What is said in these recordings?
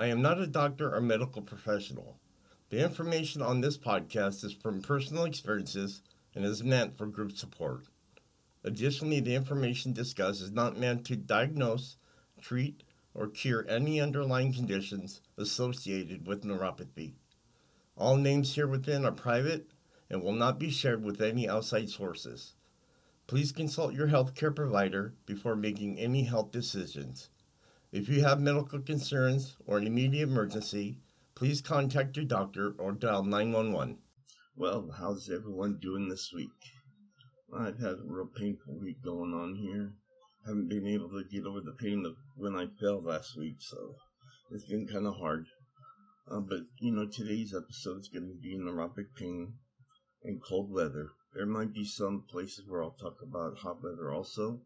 I am not a doctor or medical professional. The information on this podcast is from personal experiences and is meant for group support. Additionally, the information discussed is not meant to diagnose, treat, or cure any underlying conditions associated with neuropathy. All names here within are private and will not be shared with any outside sources. Please consult your healthcare provider before making any health decisions. If you have medical concerns or an immediate emergency, please contact your doctor or dial 911. Well, how's everyone doing this week? I've had a real painful week going on here. Haven't been able to get over the pain of when I fell last week, so it's been kind of hard. Uh, but, you know, today's episode is going to be neuropathic pain and cold weather. There might be some places where I'll talk about hot weather also,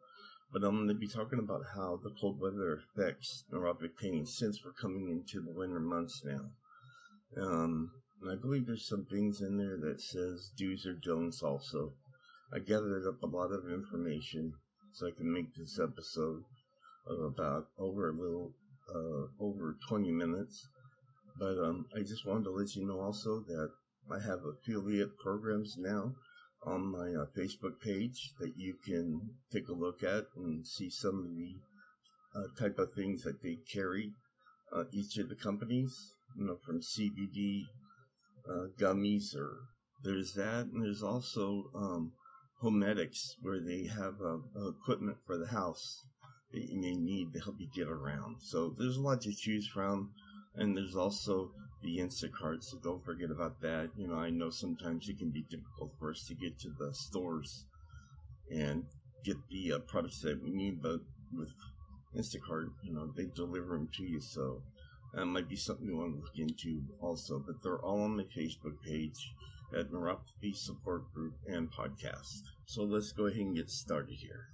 but I'm going to be talking about how the cold weather affects neuropathic pain since we're coming into the winter months now. Um, and I believe there's some things in there that says do's or don'ts also. I gathered up a lot of information so I can make this episode of about over a little, uh, over 20 minutes. But um, I just wanted to let you know also that I have affiliate programs now on my uh, Facebook page that you can take a look at and see some of the uh, type of things that they carry. Uh, each of the companies, you know, from CBD uh, gummies, or there's that, and there's also um, Homedics, where they have uh, equipment for the house that you may need to help you get around. So there's a lot to choose from, and there's also the Instacart, so don't forget about that. You know, I know sometimes it can be difficult for us to get to the stores and get the uh, products that we need, but with Instacart, you know, they deliver them to you, so that might be something you want to look into also. But they're all on my Facebook page at Neuropathy Support Group and Podcast. So let's go ahead and get started here.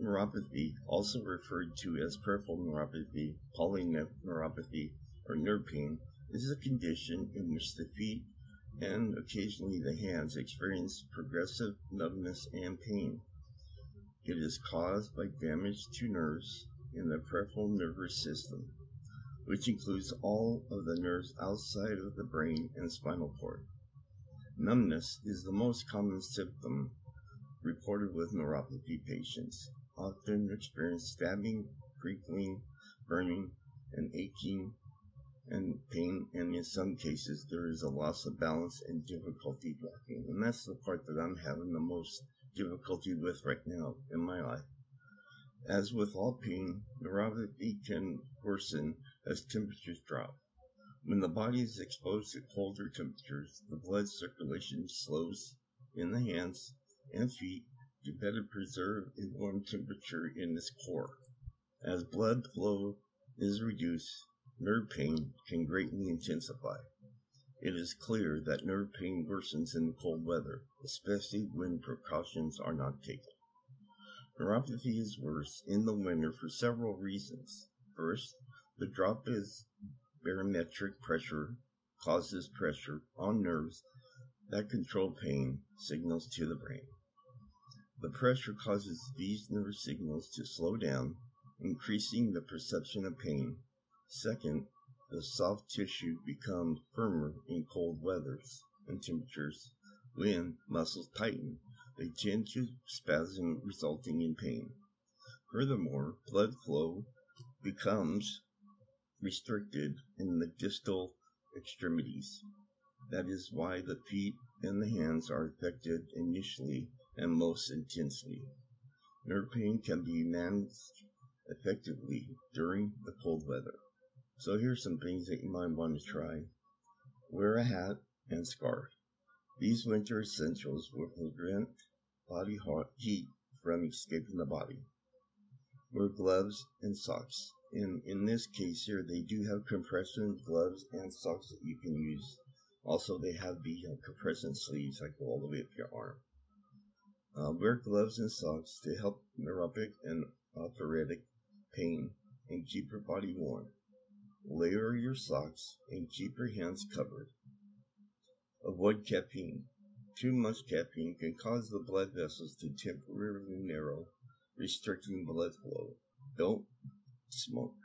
Neuropathy, also referred to as peripheral neuropathy, polyneuropathy, or nerve pain, this is a condition in which the feet and occasionally the hands experience progressive numbness and pain. It is caused by damage to nerves in the peripheral nervous system, which includes all of the nerves outside of the brain and spinal cord. Numbness is the most common symptom reported with neuropathy patients, often experience stabbing, prickling, burning, and aching and pain, and in some cases there is a loss of balance and difficulty walking. And that's the part that I'm having the most difficulty with right now in my life. As with all pain, neuropathy can worsen as temperatures drop. When the body is exposed to colder temperatures, the blood circulation slows in the hands and feet to better preserve a warm temperature in its core. As blood flow is reduced, nerve pain can greatly intensify. It is clear that nerve pain worsens in cold weather, especially when precautions are not taken. Neuropathy is worse in the winter for several reasons. First, the drop is barometric pressure causes pressure on nerves that control pain signals to the brain. The pressure causes these nerve signals to slow down, increasing the perception of pain Second, the soft tissue becomes firmer in cold weathers and temperatures. When muscles tighten, they tend to spasm, resulting in pain. Furthermore, blood flow becomes restricted in the distal extremities. That is why the feet and the hands are affected initially and most intensely. Nerve pain can be managed effectively during the cold weather. So here's some things that you might want to try. Wear a hat and scarf. These winter essentials will prevent body heat from escaping the body. Wear gloves and socks. in in this case here, they do have compression gloves and socks that you can use. Also, they have the uh, compression sleeves that go all the way up your arm. Uh, wear gloves and socks to help neuropathic and arthritic pain and keep your body warm. Layer your socks and keep your hands covered. Avoid caffeine. Too much caffeine can cause the blood vessels to temporarily narrow, restricting blood flow. Don't smoke.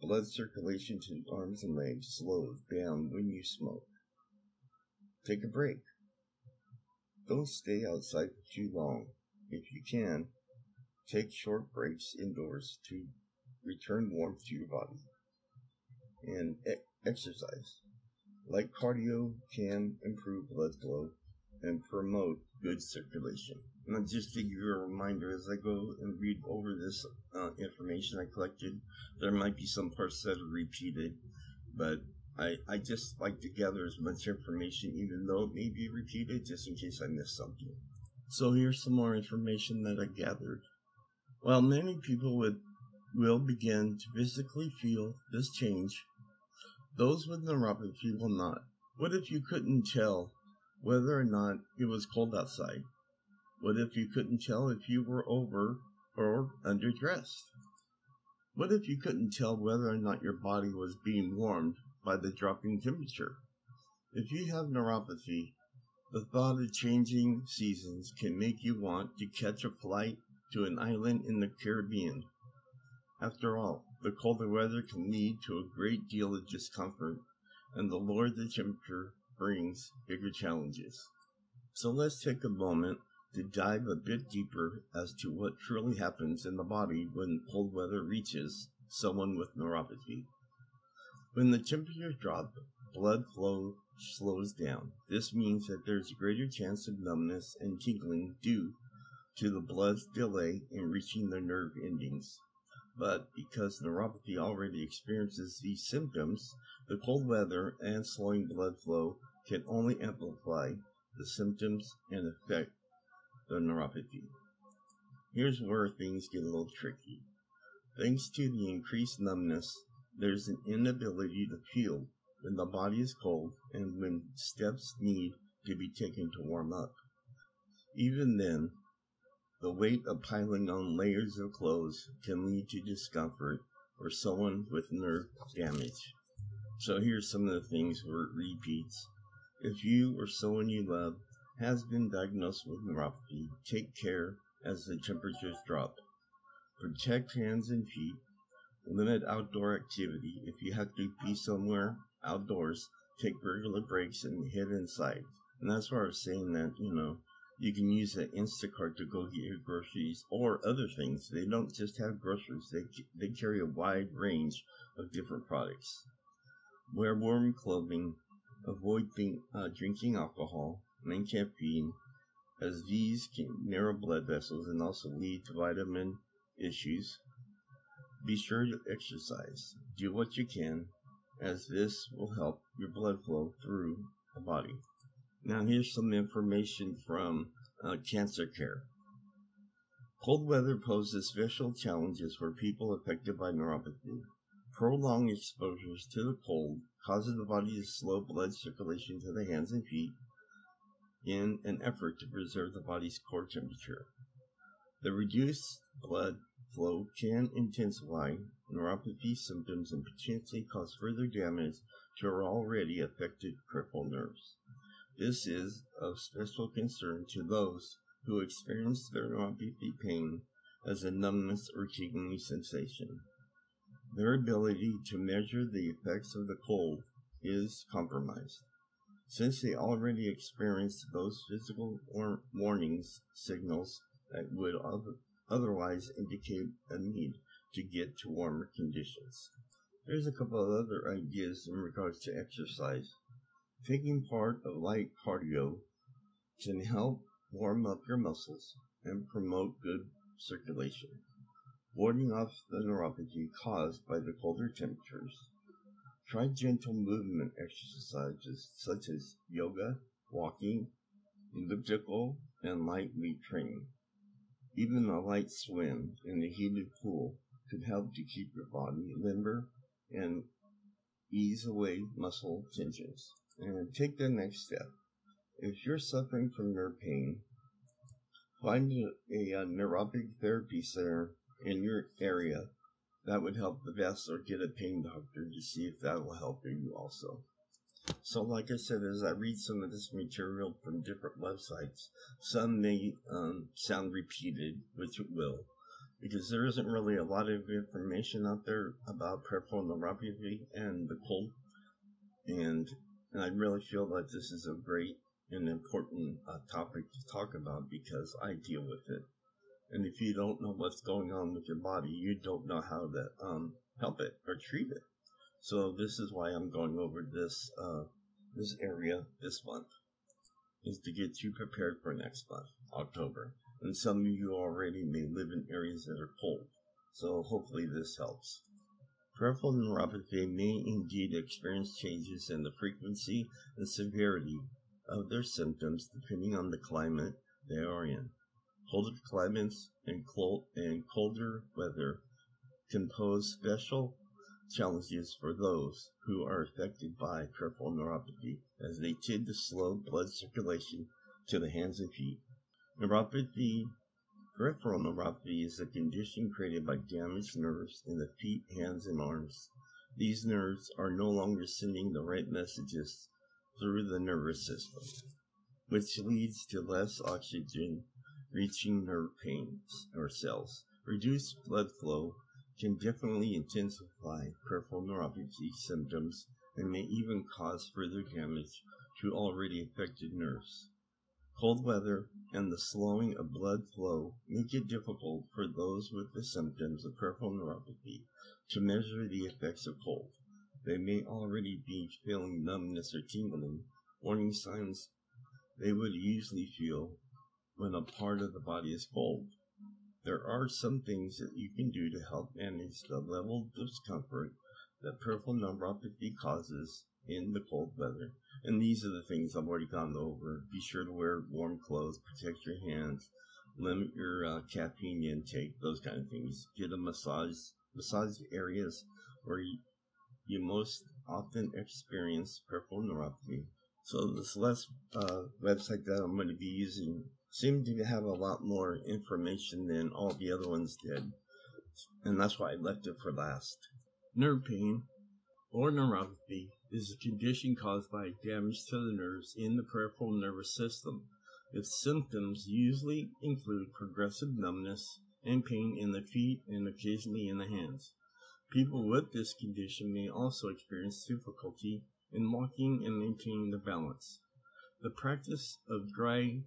Blood circulation to arms and legs slows down when you smoke. Take a break. Don't stay outside for too long. If you can, take short breaks indoors to return warmth to your body. And exercise. Like cardio can improve blood flow and promote good circulation. And just to give you a reminder as I go and read over this uh, information I collected, there might be some parts that are repeated, but I, I just like to gather as much information, even though it may be repeated, just in case I miss something. So here's some more information that I gathered. While many people would, will begin to physically feel this change, those with neuropathy will not. What if you couldn't tell whether or not it was cold outside? What if you couldn't tell if you were over or underdressed? What if you couldn't tell whether or not your body was being warmed by the dropping temperature? If you have neuropathy, the thought of changing seasons can make you want to catch a flight to an island in the Caribbean. After all, the colder weather can lead to a great deal of discomfort, and the lower the temperature brings bigger challenges. So let's take a moment to dive a bit deeper as to what truly happens in the body when cold weather reaches someone with neuropathy. When the temperature drops, blood flow slows down. This means that there's a greater chance of numbness and tingling due to the blood's delay in reaching the nerve endings. But because neuropathy already experiences these symptoms, the cold weather and slowing blood flow can only amplify the symptoms and affect the neuropathy. Here's where things get a little tricky. Thanks to the increased numbness, there's an inability to feel when the body is cold and when steps need to be taken to warm up. Even then, the weight of piling on layers of clothes can lead to discomfort for someone with nerve damage. So here's some of the things where it repeats. If you or someone you love has been diagnosed with neuropathy, take care as the temperatures drop. Protect hands and feet. Limit outdoor activity. If you have to be somewhere outdoors, take regular breaks and head inside. And that's why I was saying that, you know, you can use the Instacart to go get your groceries or other things. They don't just have groceries, they, they carry a wide range of different products. Wear warm clothing. Avoid think, uh, drinking alcohol and caffeine, as these can narrow blood vessels and also lead to vitamin issues. Be sure to exercise. Do what you can, as this will help your blood flow through the body. Now, here's some information from uh, cancer care. Cold weather poses special challenges for people affected by neuropathy. Prolonged exposures to the cold causes the body to slow blood circulation to the hands and feet in an effort to preserve the body's core temperature. The reduced blood flow can intensify neuropathy symptoms and potentially cause further damage to our already affected peripheral nerves. This is of special concern to those who experience their neuropathy pain as a numbness or tingling sensation. Their ability to measure the effects of the cold is compromised. Since they already experienced those physical war- warnings signals that would other- otherwise indicate a need to get to warmer conditions. There's a couple of other ideas in regards to exercise. Taking part of light cardio can help warm up your muscles and promote good circulation, warding off the neuropathy caused by the colder temperatures. Try gentle movement exercises such as yoga, walking, elliptical, and light weight training. Even a light swim in a heated pool could help to keep your body limber and ease away muscle tensions. And take the next step. If you're suffering from nerve pain, find a, a, therapy center in your area that would help the best or get a pain doctor to see if that will help you also. So, like I said, as I read some of this material from different websites, some may um, sound repeated, which it will, because there isn't really a lot of information out there about peripheral neuropathy and the cold. And, and I really feel that this is a great and important uh, topic to talk about because I deal with it. And if you don't know what's going on with your body, you don't know how to um, help it or treat it. So this is why I'm going over this uh, this area this month, is to get you prepared for next month, October. And some of you already may live in areas that are cold, so hopefully this helps. Peripheral neuropathy may indeed experience changes in the frequency and severity of their symptoms depending on the climate they are in. Colder climates and, cold, and colder weather can pose special challenges for those who are affected by peripheral neuropathy, as they tend to slow blood circulation to the hands and feet. Neuropathy, peripheral neuropathy, is a condition created by damaged nerves in the feet, hands, and arms. These nerves are no longer sending the right messages through the nervous system, which leads to less oxygen reaching nerve pains or cells. Reduced blood flow can definitely intensify peripheral neuropathy symptoms and may even cause further damage to already affected nerves. Cold weather and the slowing of blood flow make it difficult for those with the symptoms of peripheral neuropathy to measure the effects of cold. They may already be feeling numbness or tingling, warning signs they would usually feel when a part of the body is cold. There are some things that you can do to help manage the level of discomfort that peripheral neuropathy causes in the cold weather. And these are the things I've already gone over. Be sure to wear warm clothes, protect your hands, limit your uh, caffeine intake, those kind of things. Get a massage, massage the areas where you, you most often experience peripheral neuropathy. So this last uh, website that I'm going to be using seemed to have a lot more information than all the other ones did, and that's why I left it for last. Nerve pain, or neuropathy, is a condition caused by damage to the nerves in the peripheral nervous system. Its symptoms usually include progressive numbness and pain in the feet and occasionally in the hands. People with this condition may also experience difficulty in walking and maintaining the balance. The practice of dry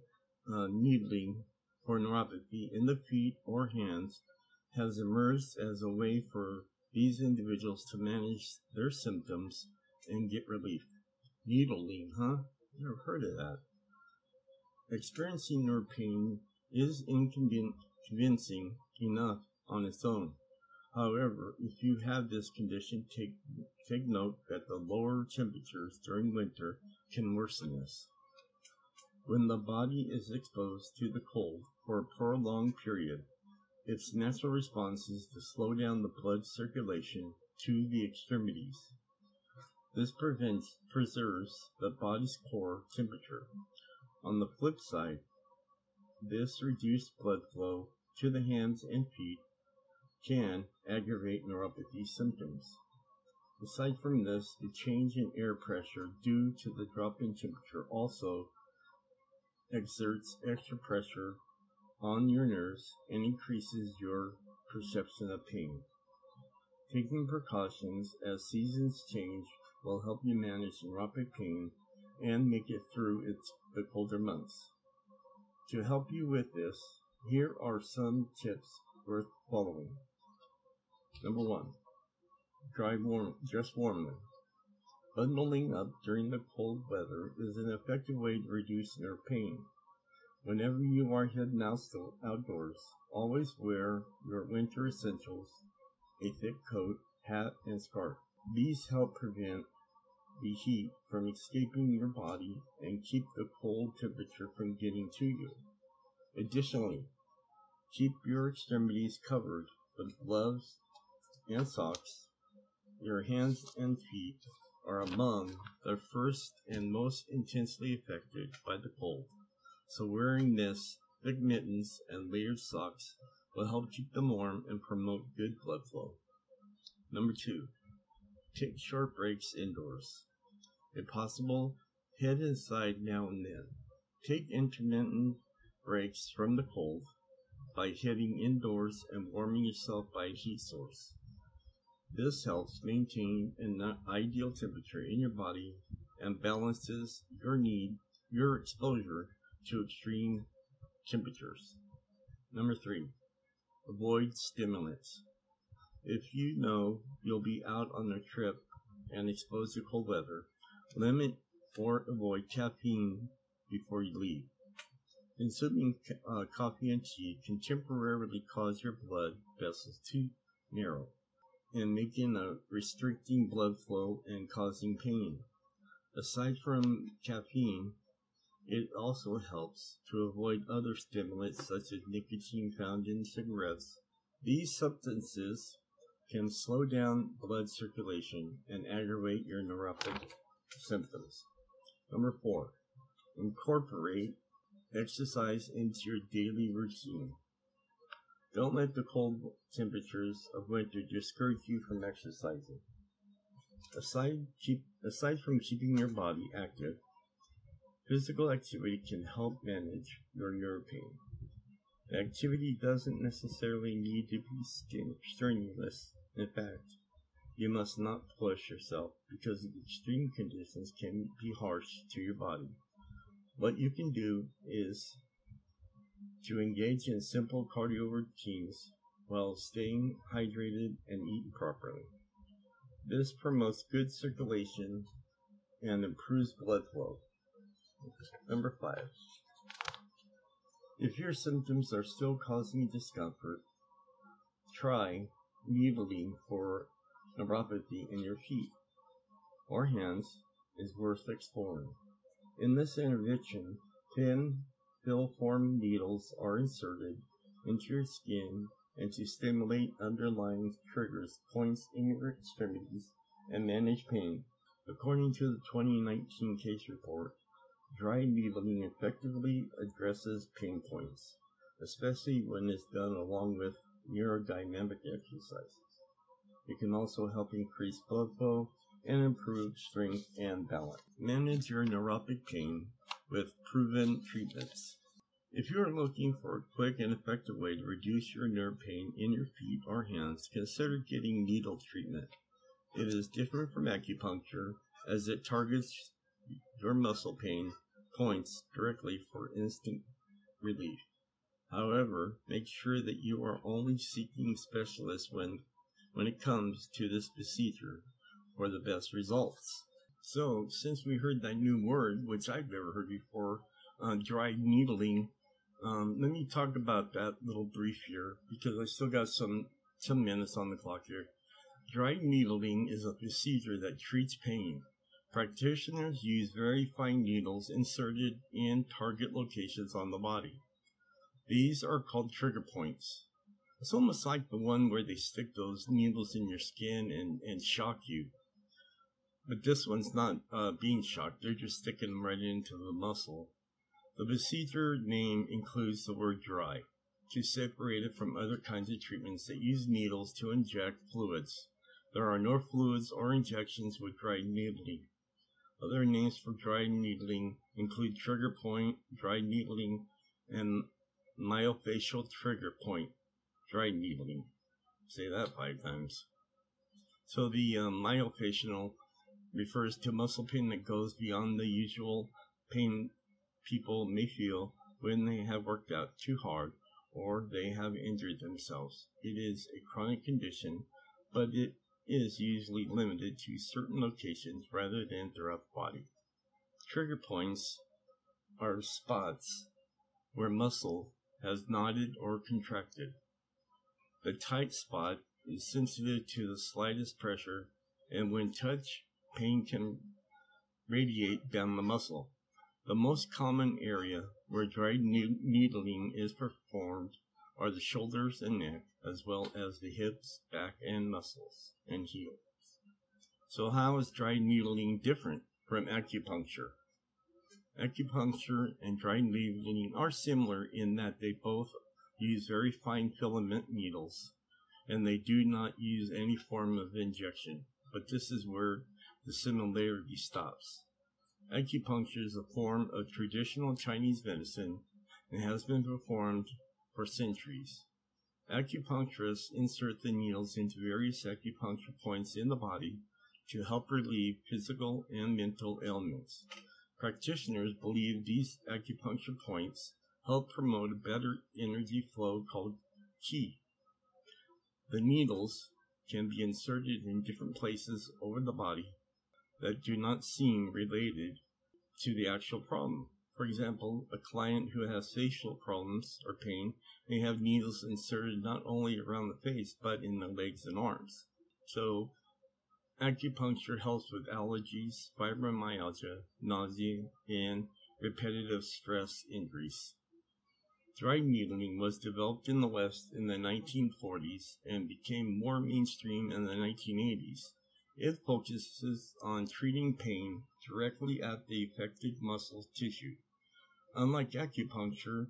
uh, needling for neuropathy in the feet or hands has emerged as a way for these individuals to manage their symptoms and get relief. Needling, huh? Never heard of that. Experiencing nerve pain is inconvincing enough on its own. However, if you have this condition, take, take note that the lower temperatures during winter can worsen this. When the body is exposed to the cold for a prolonged period, its natural response is to slow down the blood circulation to the extremities. This prevents, preserves the body's core temperature. On the flip side, this reduced blood flow to the hands and feet can aggravate neuropathy symptoms. Aside from this, the change in air pressure due to the drop in temperature also exerts extra pressure on your nerves and increases your perception of pain. Taking precautions as seasons change will help you manage neuropathic pain and make it through its, the colder months. To help you with this, here are some tips worth following. Number one, warm, dress warmly. Bundling up during the cold weather is an effective way to reduce nerve pain. Whenever you are heading outdoors, always wear your winter essentials, a thick coat, hat, and scarf. These help prevent the heat from escaping your body and keep the cold temperature from getting to you. Additionally, keep your extremities covered with gloves and socks, your hands and feet are among the first and most intensely affected by the cold. So wearing this, thick mittens, and layered socks will help keep them warm and promote good blood flow. Number two, take short breaks indoors. If possible, head inside now and then. Take intermittent breaks from the cold by heading indoors and warming yourself by a heat source. This helps maintain an ideal temperature in your body and balances your need, your exposure to extreme temperatures. Number three, avoid stimulants. If you know you'll be out on a trip and exposed to cold weather, limit or avoid caffeine before you leave. Consuming uh, coffee and tea can temporarily cause your blood vessels to narrow and making a restricting blood flow and causing pain. Aside from caffeine, it also helps to avoid other stimulants such as nicotine found in cigarettes. These substances can slow down blood circulation and aggravate your neuropathic symptoms. Number four, incorporate exercise into your daily routine. Don't let the cold temperatures of winter discourage you from exercising. Aside, keep, aside from keeping your body active, physical activity can help manage your nerve pain. The activity doesn't necessarily need to be strenuous. In fact, you must not push yourself because extreme conditions can be harsh to your body. What you can do is to engage in simple cardio routines while staying hydrated and eating properly. This promotes good circulation and improves blood flow. Number five. If your symptoms are still causing discomfort, try needling for neuropathy in your feet or hands is worth exploring. In this intervention, thin pill-form needles are inserted into your skin and to stimulate underlying triggers points in your extremities and manage pain. According to the 2019 case report, dry needling effectively addresses pain points, especially when it's done along with neurodynamic exercises. It can also help increase blood flow and improve strength and balance. Manage your neuropathic pain with proven treatments. If you are looking for a quick and effective way to reduce your nerve pain in your feet or hands, consider getting needle treatment. It is different from acupuncture as it targets your muscle pain points directly for instant relief. However, make sure that you are only seeking specialists when when it comes to this procedure for the best results. So, since we heard that new word, which I've never heard before, uh, dry needling, um, let me talk about that little brief here because I still got some some minutes on the clock here. Dry needling is a procedure that treats pain. Practitioners use very fine needles inserted in target locations on the body. These are called trigger points. It's almost like the one where they stick those needles in your skin and, and shock you. But this one's not uh, being shocked, they're just sticking them right into the muscle. The procedure name includes the word dry to separate it from other kinds of treatments that use needles to inject fluids. There are no fluids or injections with dry needling. Other names for dry needling include trigger point, dry needling, and myofascial trigger point, dry needling. Say that five times. So the um, myofascial refers to muscle pain that goes beyond the usual pain people may feel when they have worked out too hard or they have injured themselves. It is a chronic condition, but it is usually limited to certain locations rather than throughout the body. Trigger points are spots where muscle has knotted or contracted. The tight spot is sensitive to the slightest pressure, and when touched, pain can radiate down the muscle. The most common area where dry needling is performed are the shoulders and neck, as well as the hips, back, and muscles, and heels. So, how is dry needling different from acupuncture? Acupuncture and dry needling are similar in that they both use very fine filament needles and they do not use any form of injection. But this is where the similarity stops. Acupuncture is a form of traditional Chinese medicine and has been performed for centuries. Acupuncturists insert the needles into various acupuncture points in the body to help relieve physical and mental ailments. Practitioners believe these acupuncture points help promote a better energy flow called qi. The needles can be inserted in different places over the body that do not seem related to the actual problem. For example, a client who has facial problems or pain may have needles inserted not only around the face but in the legs and arms. So, acupuncture helps with allergies, fibromyalgia, nausea, and repetitive stress injuries. Dry needling was developed in the West in the 1940s and became more mainstream in the 1980s. It focuses on treating pain directly at the affected muscle tissue. Unlike acupuncture,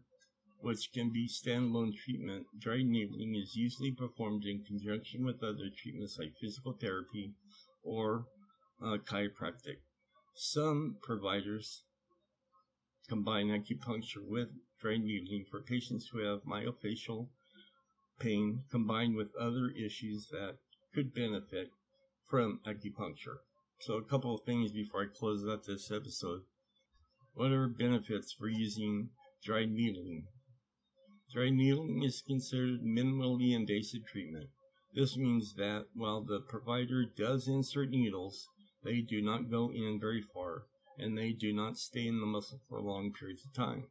which can be standalone treatment, dry needling is usually performed in conjunction with other treatments like physical therapy or uh, chiropractic. Some providers combine acupuncture with dry needling for patients who have myofascial pain combined with other issues that could benefit from acupuncture. So, a couple of things before I close out this episode. What are benefits for using dry needling? Dry needling is considered minimally invasive treatment. This means that while the provider does insert needles, they do not go in very far and they do not stay in the muscle for long periods of time.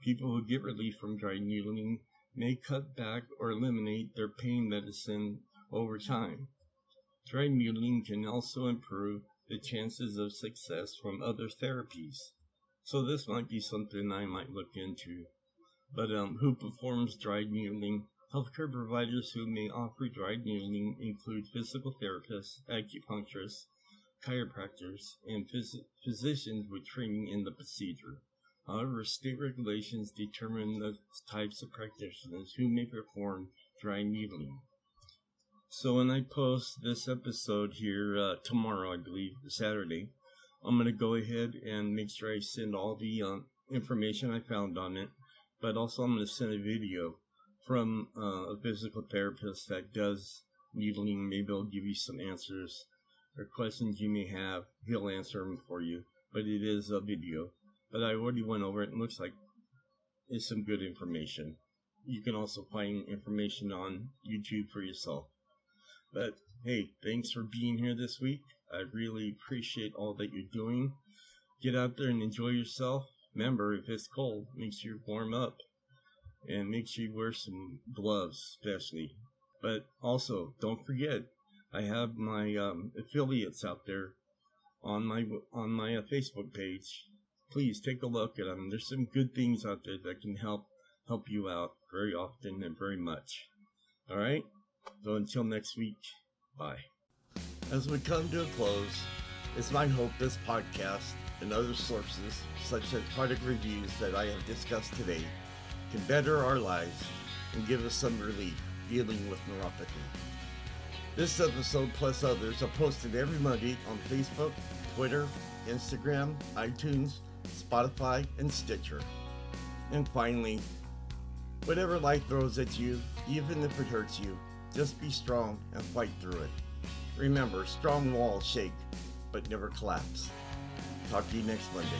People who get relief from dry needling may cut back or eliminate their pain medicine over time. Dry needling can also improve the chances of success from other therapies. So this might be something I might look into. But um, who performs dry needling? Healthcare providers who may offer dry needling include physical therapists, acupuncturists, chiropractors, and phys- physicians with training in the procedure. However, state regulations determine the types of practitioners who may perform dry needling. So when I post this episode here uh, tomorrow, I believe, Saturday, I'm going to go ahead and make sure I send all the uh, information I found on it, but also I'm going to send a video from uh, a physical therapist that does needling. Maybe I'll give you some answers or questions you may have. He'll answer them for you, but it is a video. But I already went over it and looks like it's some good information. You can also find information on YouTube for yourself. But hey, thanks for being here this week. I really appreciate all that you're doing. Get out there and enjoy yourself. Remember, if it's cold, make sure you warm up and make sure you wear some gloves, especially. But also, don't forget, I have my um, affiliates out there on my on my uh, Facebook page. Please take a look at them. There's some good things out there that can help help you out very often and very much. All right. So until next week, bye. As we come to a close, it's my hope this podcast and other sources, such as product reviews that I have discussed today, can better our lives and give us some relief dealing with neuropathy. This episode, plus others, are posted every Monday on Facebook, Twitter, Instagram, iTunes, Spotify, and Stitcher. And finally, whatever life throws at you, even if it hurts you, just be strong and fight through it. Remember, strong walls shake, but never collapse. Talk to you next Monday.